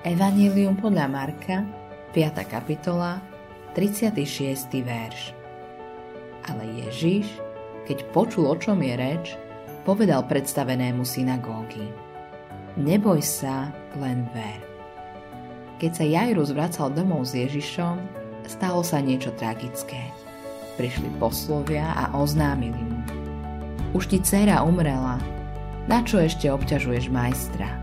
Evangelium podľa Marka, 5. kapitola, 36. verš. Ale Ježiš, keď počul, o čom je reč, povedal predstavenému synagógy. Neboj sa, len ver. Keď sa Jairus vracal domov s Ježišom, stalo sa niečo tragické. Prišli poslovia a oznámili mu. Už ti dcera umrela, na čo ešte obťažuješ majstra?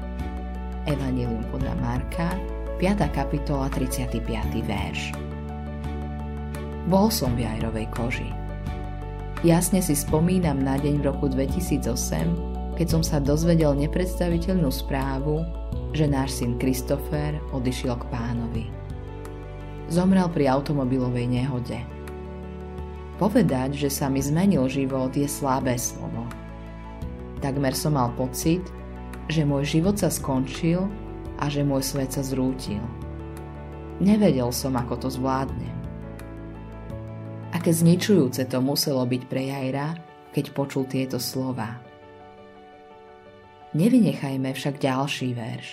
Evangelium podľa Marka, 5. kapitola, 35. verš. Bol som v Jajrovej koži. Jasne si spomínam na deň v roku 2008, keď som sa dozvedel nepredstaviteľnú správu, že náš syn Kristofer odišiel k pánovi. Zomrel pri automobilovej nehode. Povedať, že sa mi zmenil život je slabé slovo. Takmer som mal pocit, že môj život sa skončil a že môj svet sa zrútil. Nevedel som, ako to zvládnem. Aké zničujúce to muselo byť pre Jajra, keď počul tieto slova. Nevynechajme však ďalší verš.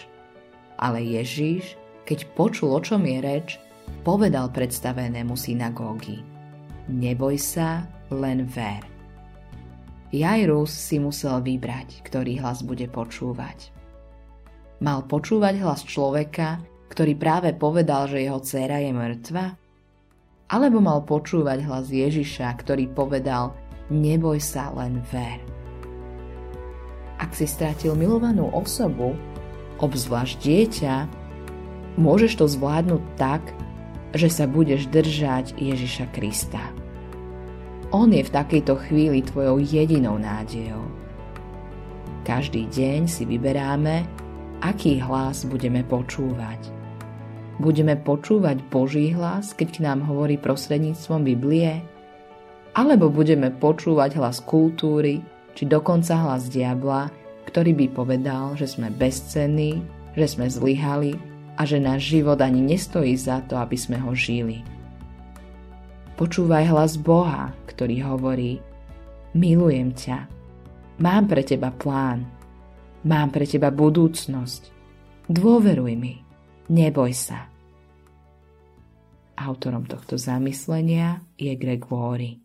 Ale Ježíš, keď počul, o čom je reč, povedal predstavenému synagógy. Neboj sa, len ver. Jairus si musel vybrať, ktorý hlas bude počúvať. Mal počúvať hlas človeka, ktorý práve povedal, že jeho dcéra je mŕtva? Alebo mal počúvať hlas Ježiša, ktorý povedal, neboj sa, len ver. Ak si stratil milovanú osobu, obzvlášť dieťa, môžeš to zvládnuť tak, že sa budeš držať Ježiša Krista. On je v takejto chvíli tvojou jedinou nádejou. Každý deň si vyberáme, aký hlas budeme počúvať. Budeme počúvať Boží hlas, keď k nám hovorí prostredníctvom Biblie? Alebo budeme počúvať hlas kultúry, či dokonca hlas diabla, ktorý by povedal, že sme bezcenní, že sme zlyhali a že náš život ani nestojí za to, aby sme ho žili. Počúvaj hlas Boha, ktorý hovorí Milujem ťa, mám pre teba plán, mám pre teba budúcnosť, dôveruj mi, neboj sa. Autorom tohto zamyslenia je Greg Worry.